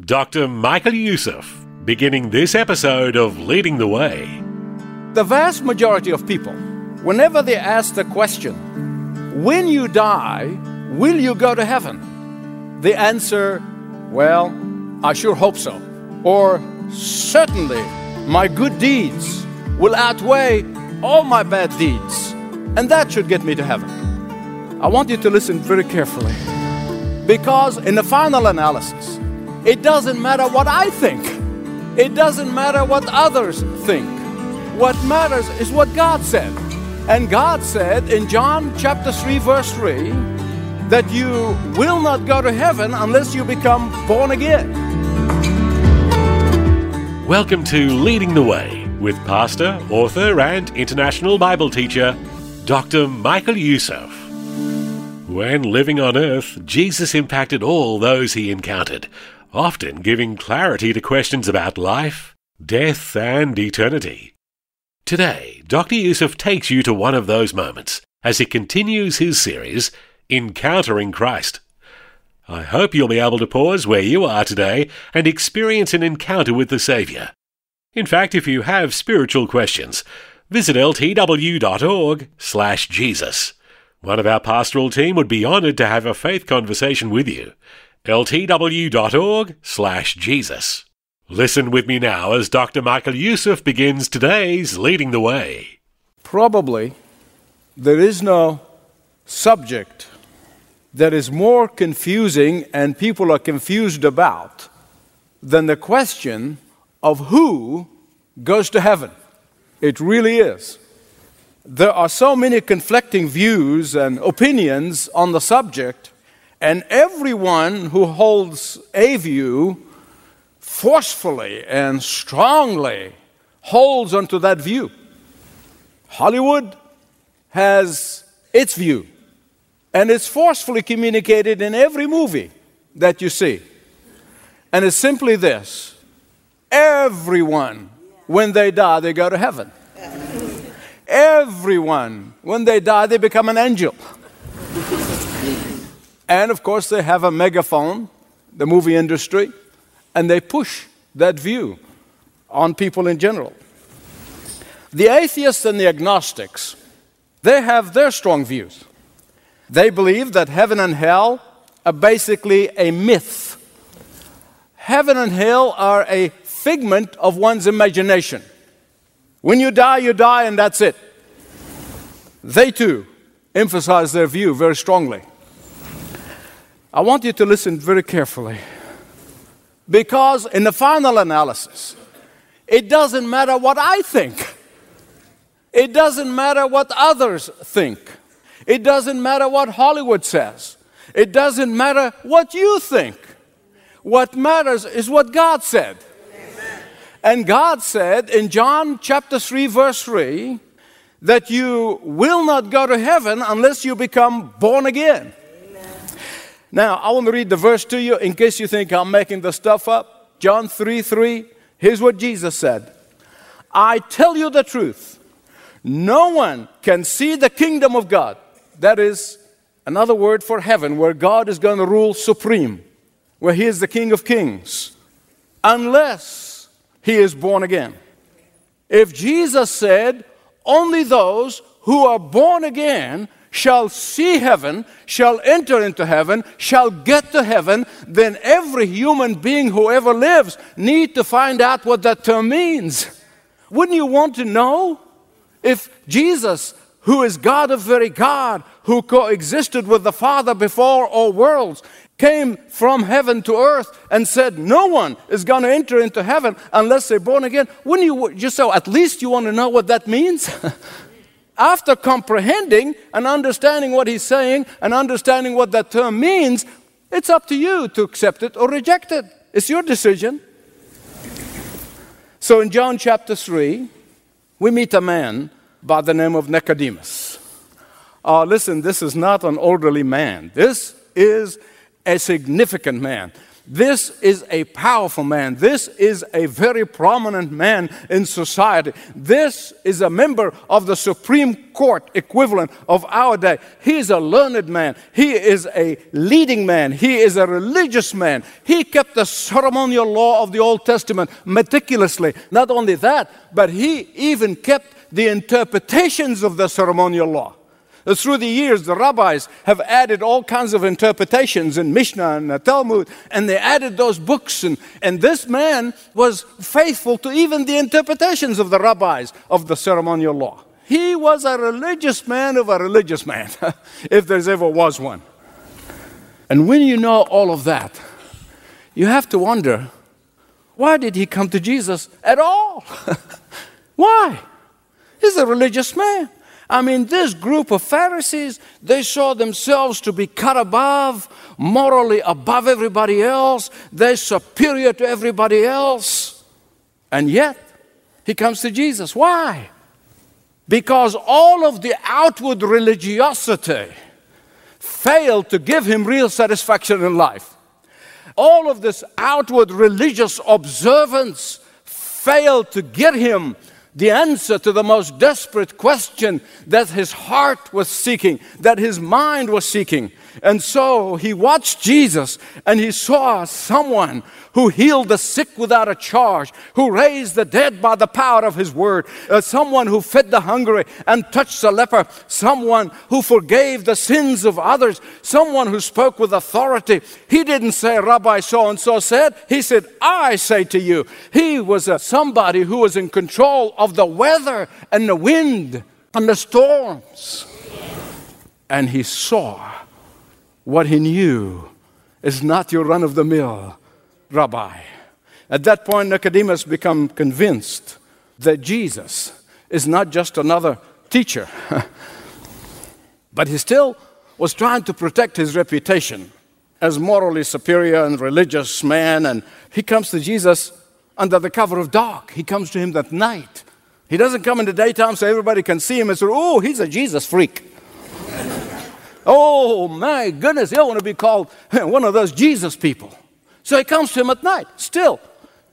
Dr. Michael Youssef, beginning this episode of Leading the Way. The vast majority of people, whenever they ask the question, when you die, will you go to heaven? They answer, well, I sure hope so. Or, certainly, my good deeds will outweigh all my bad deeds, and that should get me to heaven. I want you to listen very carefully. Because in the final analysis, it doesn't matter what I think. It doesn't matter what others think. What matters is what God said. And God said in John chapter 3 verse 3 that you will not go to heaven unless you become born again. Welcome to Leading the Way with pastor, author, and international Bible teacher, Dr. Michael Youssef. When living on earth, Jesus impacted all those he encountered, often giving clarity to questions about life, death, and eternity. Today, Dr. Youssef takes you to one of those moments as he continues his series, Encountering Christ. I hope you'll be able to pause where you are today and experience an encounter with the Saviour. In fact, if you have spiritual questions, visit ltw.org slash Jesus. One of our pastoral team would be honoured to have a faith conversation with you ltw.org slash Jesus. Listen with me now as Dr. Michael Youssef begins today's Leading the Way. Probably there is no subject that is more confusing and people are confused about than the question of who goes to heaven. It really is. There are so many conflicting views and opinions on the subject and everyone who holds a view forcefully and strongly holds onto that view. Hollywood has its view, and it's forcefully communicated in every movie that you see. And it's simply this everyone, when they die, they go to heaven. Everyone, when they die, they become an angel. And of course, they have a megaphone, the movie industry, and they push that view on people in general. The atheists and the agnostics, they have their strong views. They believe that heaven and hell are basically a myth. Heaven and hell are a figment of one's imagination. When you die, you die, and that's it. They too emphasize their view very strongly. I want you to listen very carefully. Because in the final analysis, it doesn't matter what I think. It doesn't matter what others think. It doesn't matter what Hollywood says. It doesn't matter what you think. What matters is what God said. And God said in John chapter 3, verse 3, that you will not go to heaven unless you become born again. Now, I want to read the verse to you in case you think I'm making the stuff up. John 3 3. Here's what Jesus said I tell you the truth. No one can see the kingdom of God. That is another word for heaven, where God is going to rule supreme, where He is the King of kings, unless He is born again. If Jesus said, only those who are born again shall see heaven, shall enter into heaven, shall get to heaven, then every human being who ever lives need to find out what that term means. Wouldn't you want to know if Jesus, who is God of very God, who coexisted with the Father before all worlds, came from heaven to earth and said, No one is going to enter into heaven unless they're born again. Wouldn't you just so at least you want to know what that means? after comprehending and understanding what he's saying and understanding what that term means, it's up to you to accept it or reject it. It's your decision. So in John chapter 3, we meet a man by the name of Nicodemus. Uh, listen, this is not an orderly man. This is a significant man. This is a powerful man. This is a very prominent man in society. This is a member of the Supreme Court equivalent of our day. He is a learned man. He is a leading man. He is a religious man. He kept the ceremonial law of the Old Testament meticulously. Not only that, but he even kept the interpretations of the ceremonial law. Uh, through the years, the rabbis have added all kinds of interpretations in Mishnah and Talmud, and they added those books. And, and this man was faithful to even the interpretations of the rabbis of the ceremonial law. He was a religious man of a religious man, if there's ever was one. And when you know all of that, you have to wonder why did he come to Jesus at all? why? He's a religious man. I mean, this group of Pharisees, they saw themselves to be cut above, morally above everybody else. They're superior to everybody else. And yet, he comes to Jesus. Why? Because all of the outward religiosity failed to give him real satisfaction in life. All of this outward religious observance failed to get him the answer to the most desperate question that his heart was seeking, that his mind was seeking. And so he watched Jesus and he saw someone who healed the sick without a charge, who raised the dead by the power of his word, uh, someone who fed the hungry and touched the leper, someone who forgave the sins of others, someone who spoke with authority. He didn't say, Rabbi so and so said, he said, I say to you. He was a, somebody who was in control of the weather and the wind and the storms. And he saw what he knew is not your run of the mill rabbi. At that point, Nicodemus became convinced that Jesus is not just another teacher, but he still was trying to protect his reputation as morally superior and religious man. And he comes to Jesus under the cover of dark. He comes to him that night. He doesn't come in the daytime so everybody can see him and say, Oh, he's a Jesus freak. Oh, my goodness, he'll want to be called one of those Jesus people. So he comes to him at night, still.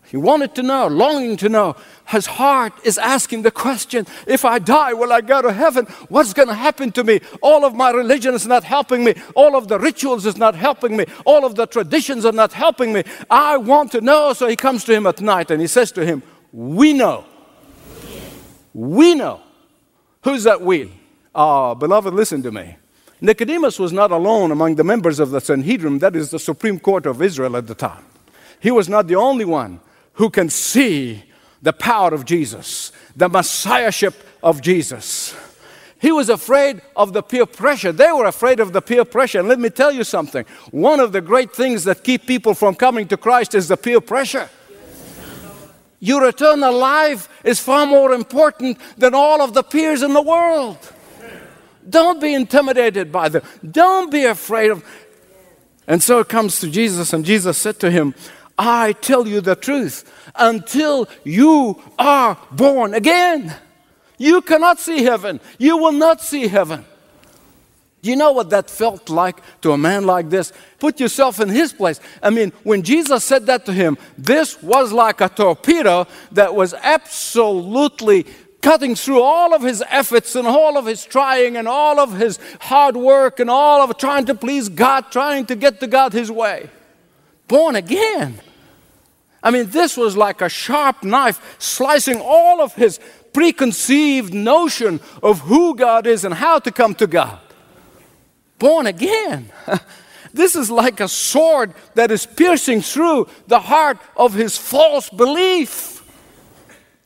He wanted to know, longing to know. His heart is asking the question if I die, will I go to heaven? What's going to happen to me? All of my religion is not helping me. All of the rituals is not helping me. All of the traditions are not helping me. I want to know. So he comes to him at night and he says to him, We know. We know. Who's that we? Ah, oh, beloved, listen to me. Nicodemus was not alone among the members of the Sanhedrin, that is the Supreme Court of Israel at the time. He was not the only one who can see the power of Jesus, the messiahship of Jesus. He was afraid of the peer pressure. They were afraid of the peer pressure. And let me tell you something one of the great things that keep people from coming to Christ is the peer pressure. Your eternal life is far more important than all of the peers in the world. Don't be intimidated by them. Don't be afraid of. And so it comes to Jesus, and Jesus said to him, I tell you the truth, until you are born again, you cannot see heaven. You will not see heaven. You know what that felt like to a man like this? Put yourself in his place. I mean, when Jesus said that to him, this was like a torpedo that was absolutely cutting through all of his efforts and all of his trying and all of his hard work and all of trying to please God, trying to get to God his way. Born again. I mean, this was like a sharp knife slicing all of his preconceived notion of who God is and how to come to God. Born again. This is like a sword that is piercing through the heart of his false belief.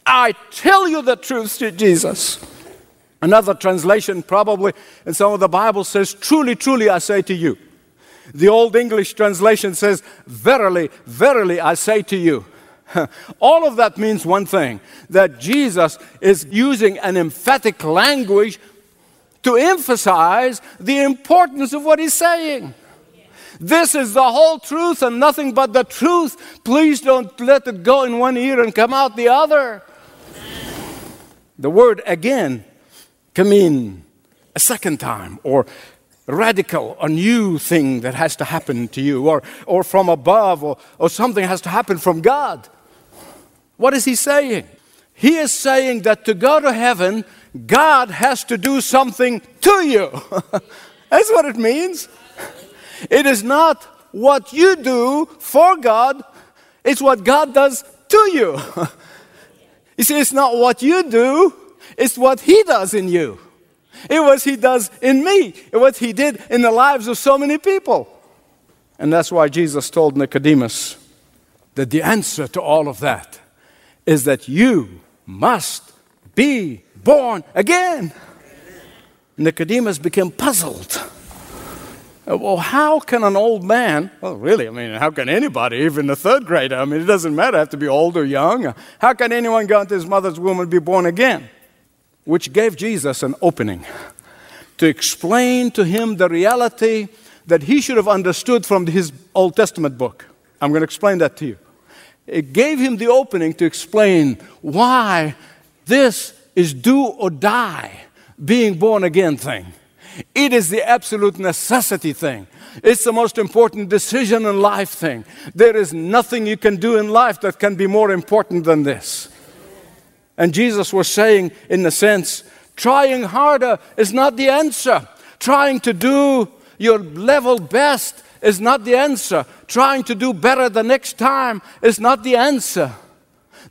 I tell you the truth, Jesus. Another translation, probably in some of the Bible, says, Truly, truly, I say to you. The Old English translation says, Verily, verily, I say to you. All of that means one thing that Jesus is using an emphatic language to emphasize the importance of what he's saying. This is the whole truth and nothing but the truth. Please don't let it go in one ear and come out the other. The word again can mean a second time or radical, a new thing that has to happen to you, or, or from above, or, or something has to happen from God. What is he saying? He is saying that to go to heaven, God has to do something to you. That's what it means. It is not what you do for God, it's what God does to you. you see, it's not what you do, it's what He does in you. It was He does in me. It what He did in the lives of so many people. And that's why Jesus told Nicodemus that the answer to all of that is that you must be born again. Nicodemus became puzzled. Uh, well, how can an old man, well, really, I mean, how can anybody, even a third grader, I mean, it doesn't matter, have to be old or young. How can anyone go into his mother's womb and be born again? Which gave Jesus an opening to explain to him the reality that he should have understood from his Old Testament book. I'm going to explain that to you. It gave him the opening to explain why this is do or die being born again thing. It is the absolute necessity thing. It's the most important decision in life thing. There is nothing you can do in life that can be more important than this. And Jesus was saying, in a sense, trying harder is not the answer. Trying to do your level best is not the answer. Trying to do better the next time is not the answer.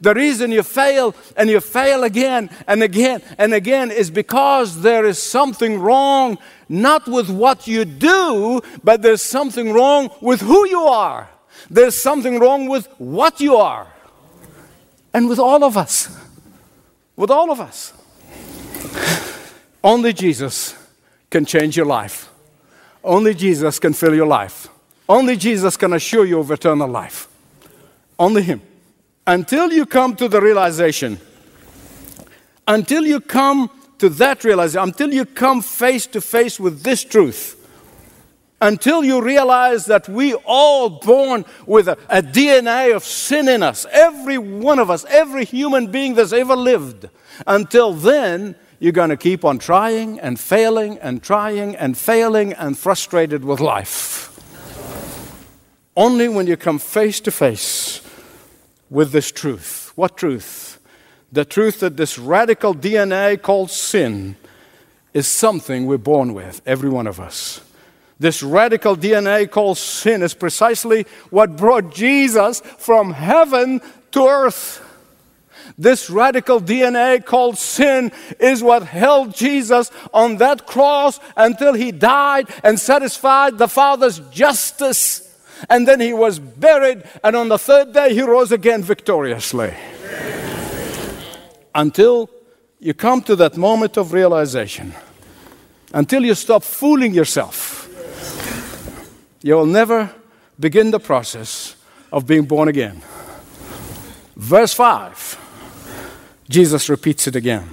The reason you fail and you fail again and again and again is because there is something wrong, not with what you do, but there's something wrong with who you are. There's something wrong with what you are. And with all of us. With all of us. Only Jesus can change your life. Only Jesus can fill your life. Only Jesus can assure you of eternal life. Only Him until you come to the realization, until you come to that realization, until you come face to face with this truth, until you realize that we all born with a, a, DNA of sin in us, every one of us, every human being that's ever lived, until then, you're going to keep on trying and failing and trying and failing and frustrated with life. Only when you come face to face with this truth. What truth? The truth that this radical DNA called sin is something we're born with, every one of us. This radical DNA called sin is precisely what brought Jesus from heaven to earth. This radical DNA called sin is what held Jesus on that cross until he died and satisfied the Father's justice and then he was buried, and on the third day he rose again victoriously. Until you come to that moment of realization, until you stop fooling yourself, you will never begin the process of being born again. Verse 5, Jesus repeats it again.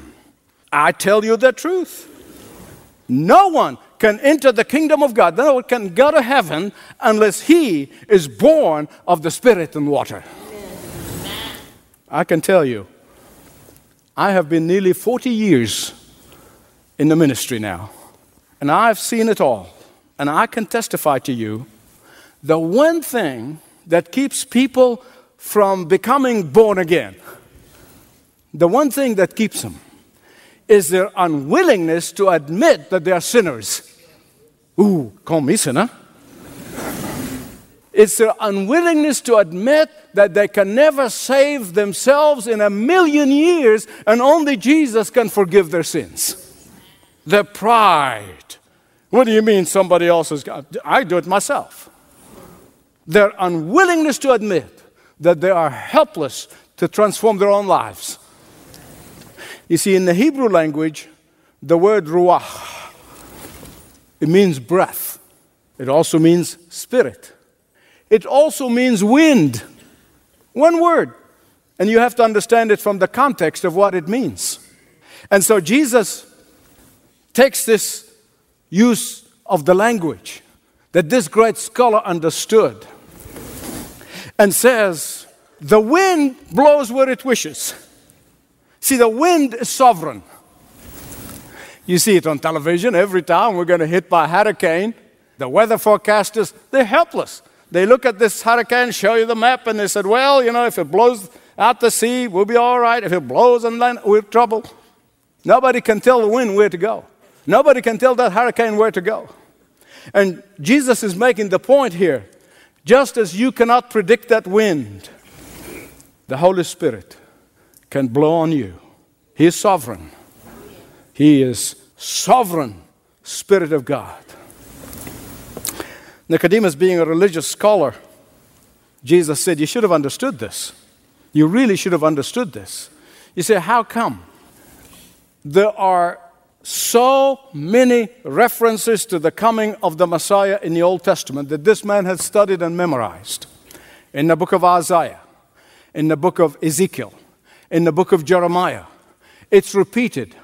I tell you the truth. No one can enter the kingdom of God, no one can go to heaven unless he is born of the Spirit and water. I can tell you, I have been nearly 40 years in the ministry now, and I've seen it all. And I can testify to you the one thing that keeps people from becoming born again, the one thing that keeps them is their unwillingness to admit that they are sinners. Ooh, call me sinner. It's their unwillingness to admit that they can never save themselves in a million years and only Jesus can forgive their sins. Their pride. What do you mean somebody else has got? I do it myself. Their unwillingness to admit that they are helpless to transform their own lives. You see, in the Hebrew language, the word ruach, it means breath. It also means spirit. It also means wind. One word. And you have to understand it from the context of what it means. And so Jesus takes this use of the language that this great scholar understood and says, The wind blows where it wishes. See, the wind is sovereign. You see it on television every time we're going to hit by a hurricane. The weather forecasters, they're helpless. They look at this hurricane, show you the map, and they said, Well, you know, if it blows out the sea, we'll be all right. If it blows on we're in trouble. Nobody can tell the wind where to go. Nobody can tell that hurricane where to go. And Jesus is making the point here just as you cannot predict that wind, the Holy Spirit can blow on you. He is sovereign. He is sovereign Spirit of God. Nicodemus, being a religious scholar, Jesus said, You should have understood this. You really should have understood this. You say, How come? There are so many references to the coming of the Messiah in the Old Testament that this man had studied and memorized. In the book of Isaiah, in the book of Ezekiel, in the book of Jeremiah. It's repeated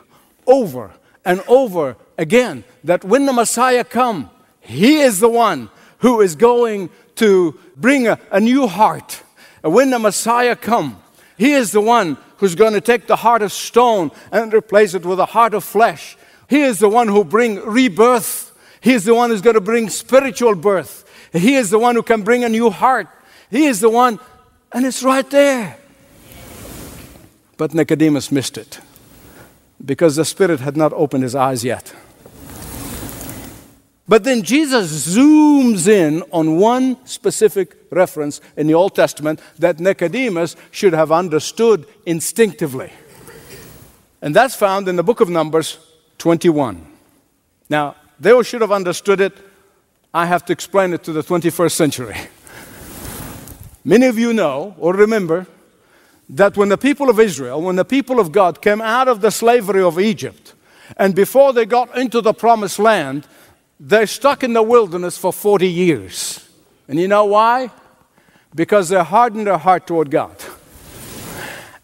over and over again that when the Messiah come, he is the one who is going to bring a, a new heart. And when the Messiah come, he is the one who's going to take the heart of stone and replace it with a heart of flesh. He is the one who bring rebirth. He is the one who's going to bring spiritual birth. He is the one who can bring a new heart. He is the one, and it's right there. But Nicodemus missed it because the Spirit had not opened his eyes yet. But then Jesus zooms in on one specific reference in the Old Testament that Nicodemus should have understood instinctively. And that's found in the book of Numbers 21. Now, they all should have understood it. I have to explain it to the 21st century. Many of you know or remember that when the people of Israel, when the people of God came out of the slavery of Egypt, and before they got into the promised land, they're stuck in the wilderness for 40 years. And you know why? Because they hardened their heart toward God.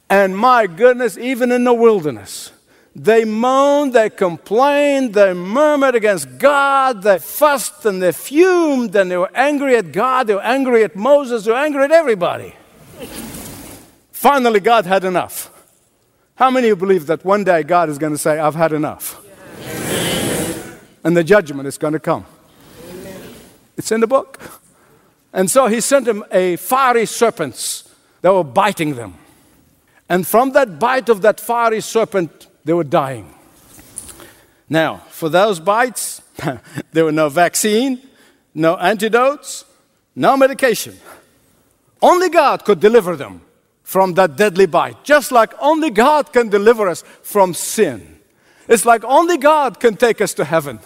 And my goodness, even in the wilderness, they moaned, they complained, they murmured against God, they fussed and they fumed, and they were angry at God, they were angry at Moses, they were angry at everybody. Finally, God had enough. How many of you believe that one day God is going to say, I've had enough? And the judgment is going to come. It's in the book. And so he sent them a fiery serpents that were biting them. And from that bite of that fiery serpent, they were dying. Now, for those bites, there were no vaccine, no antidotes, no medication. Only God could deliver them from that deadly bite, just like only God can deliver us from sin. It's like only God can take us to heaven.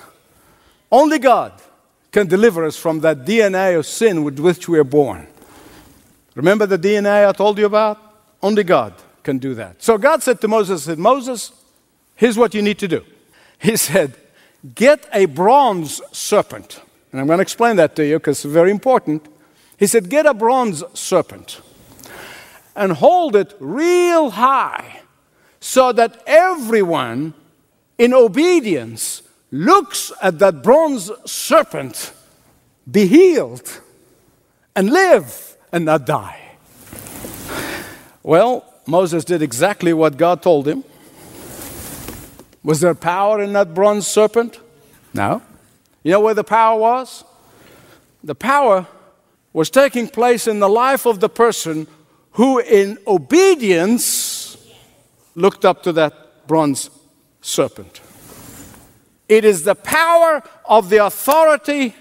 Only God can deliver us from that DNA of sin with which we are born. Remember the DNA I told you about? Only God can do that. So God said to Moses, said, Moses, here's what you need to do. He said, Get a bronze serpent. And I'm going to explain that to you because it's very important. He said, Get a bronze serpent and hold it real high so that everyone in obedience looks at that bronze serpent be healed and live and not die. Well, Moses did exactly what God told him. Was there power in that bronze serpent? No. You know where the power was? The power was taking place in the life of the person who, in obedience, looked up to that bronze serpent. It is the power of the authority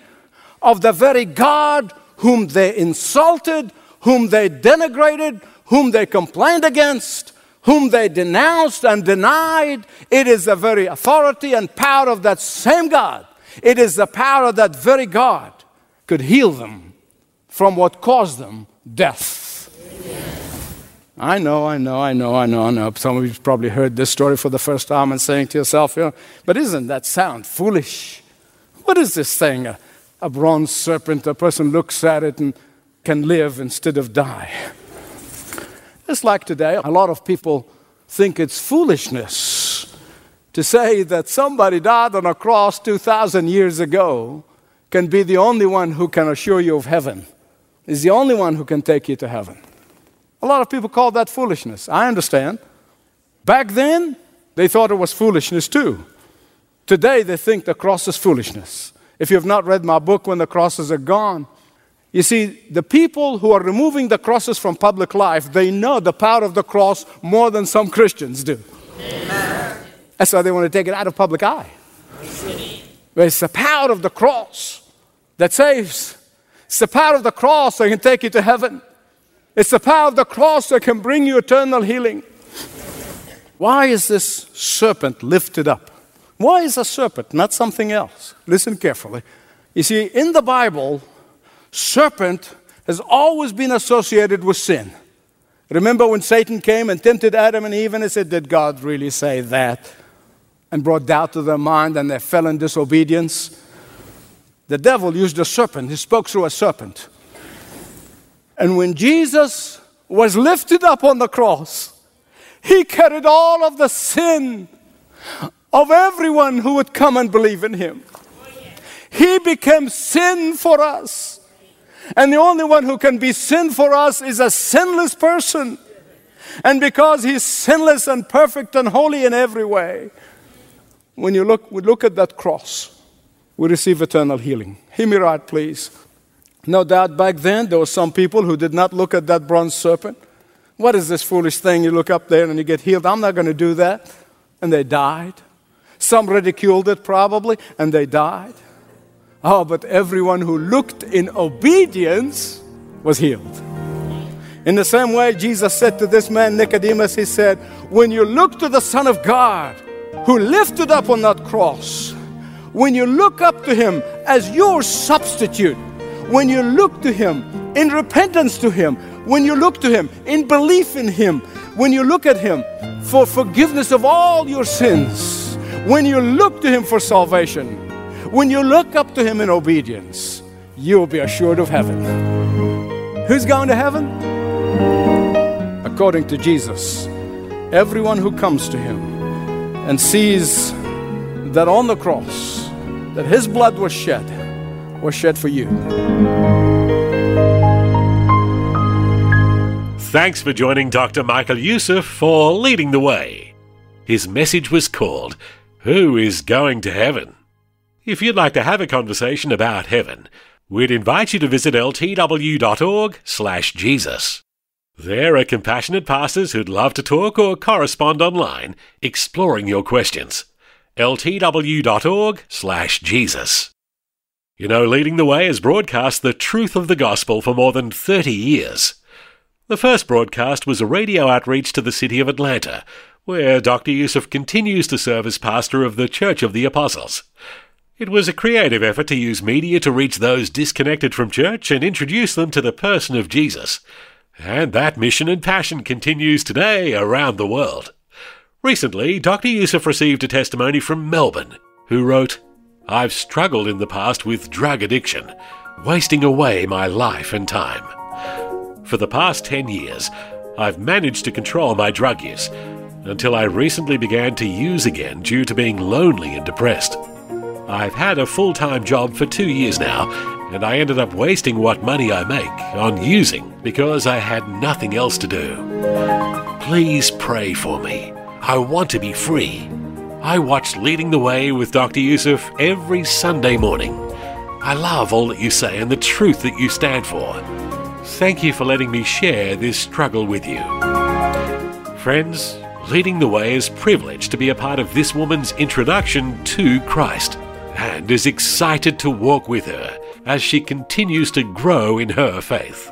of the very God whom they insulted, whom they denigrated, whom they complained against, whom they denounced and denied. It is the very authority and power of that same God. It is the power of that very God could heal them from what caused them death. I know, I know, I know, I know, I know. Some of you probably heard this story for the first time and saying to yourself, you know, but isn't that sound foolish? What is this thing? A, a bronze serpent, a person looks at it and can live instead of die. It's like today, a lot of people think it's foolishness to say that somebody died on a cross 2,000 years ago can be the only one who can assure you of heaven. Is the only one who can take you to heaven. A lot of people call that foolishness. I understand. Back then, they thought it was foolishness too. Today, they think the cross is foolishness. If you have not read my book, When the Crosses Are Gone, you see, the people who are removing the crosses from public life, they know the power of the cross more than some Christians do. Amen. That's why they want to take it out of public eye. But it's the power of the cross that saves. It's the power of the cross that can take you to heaven. It's the power of the cross that can bring you eternal healing. Why is this serpent lifted up? Why is a serpent, not something else? Listen carefully. You see, in the Bible, serpent has always been associated with sin. Remember when Satan came and tempted Adam and Eve and he said, Did God really say that? And brought doubt to their mind and they fell in disobedience. The devil used a serpent, he spoke through a serpent. And when Jesus was lifted up on the cross, he carried all of the sin of everyone who would come and believe in him. He became sin for us. And the only one who can be sin for us is a sinless person. And because he's sinless and perfect and holy in every way, when you look, we look at that cross, we receive eternal healing. Hear me right, please. No doubt back then there were some people who did not look at that bronze serpent. What is this foolish thing? You look up there and you get healed. I'm not going to do that. And they died. Some ridiculed it probably, and they died. Oh, but everyone who looked in obedience was healed. In the same way, Jesus said to this man, Nicodemus, He said, When you look to the Son of God, who lifted up on that cross, when you look up to Him as your substitute, when you look to Him in repentance to Him, when you look to Him in belief in Him, when you look at Him for forgiveness of all your sins, when you look to Him for salvation, when you look up to Him in obedience, you'll be assured of heaven. Who's going to heaven? According to Jesus, everyone who comes to Him and sees that on the cross, that His blood was shed, was shed for you. Thanks for joining Dr. Michael Youssef for leading the way. His message was called Who is Going to Heaven? If you'd like to have a conversation about heaven, we'd invite you to visit ltw.org/jesus. There are compassionate pastors who'd love to talk or correspond online, exploring your questions. ltw.org/jesus. You know, Leading the Way has broadcast the truth of the gospel for more than 30 years. The first broadcast was a radio outreach to the city of Atlanta, where Dr. Youssef continues to serve as pastor of the Church of the Apostles. It was a creative effort to use media to reach those disconnected from church and introduce them to the person of Jesus. And that mission and passion continues today around the world. Recently, Dr. Youssef received a testimony from Melbourne, who wrote, I've struggled in the past with drug addiction, wasting away my life and time. For the past 10 years, I've managed to control my drug use until I recently began to use again due to being lonely and depressed. I've had a full time job for two years now, and I ended up wasting what money I make on using because I had nothing else to do. Please pray for me. I want to be free. I watch Leading the Way with Dr. Youssef every Sunday morning. I love all that you say and the truth that you stand for. Thank you for letting me share this struggle with you. Friends, Leading the Way is privileged to be a part of this woman's introduction to Christ and is excited to walk with her as she continues to grow in her faith.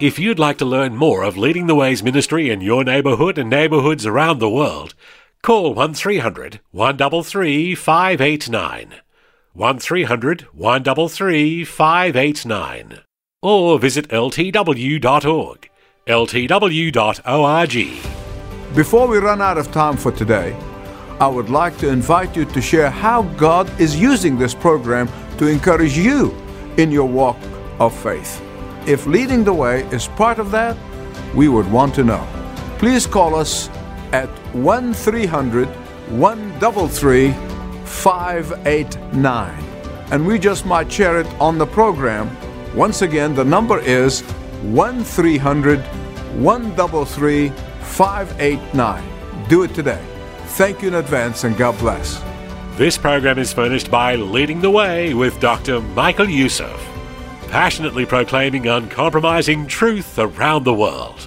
If you'd like to learn more of Leading the Way's ministry in your neighborhood and neighborhoods around the world, call 1300 133 589. 1300 133 589. Or visit ltw.org. ltw.org. Before we run out of time for today, I would like to invite you to share how God is using this program to encourage you in your walk of faith. If leading the way is part of that, we would want to know. Please call us at 1300 133 589 and we just might share it on the program. Once again, the number is 1300 133 589. Do it today. Thank you in advance and God bless. This program is furnished by Leading the Way with Dr. Michael Youssef, passionately proclaiming uncompromising truth around the world.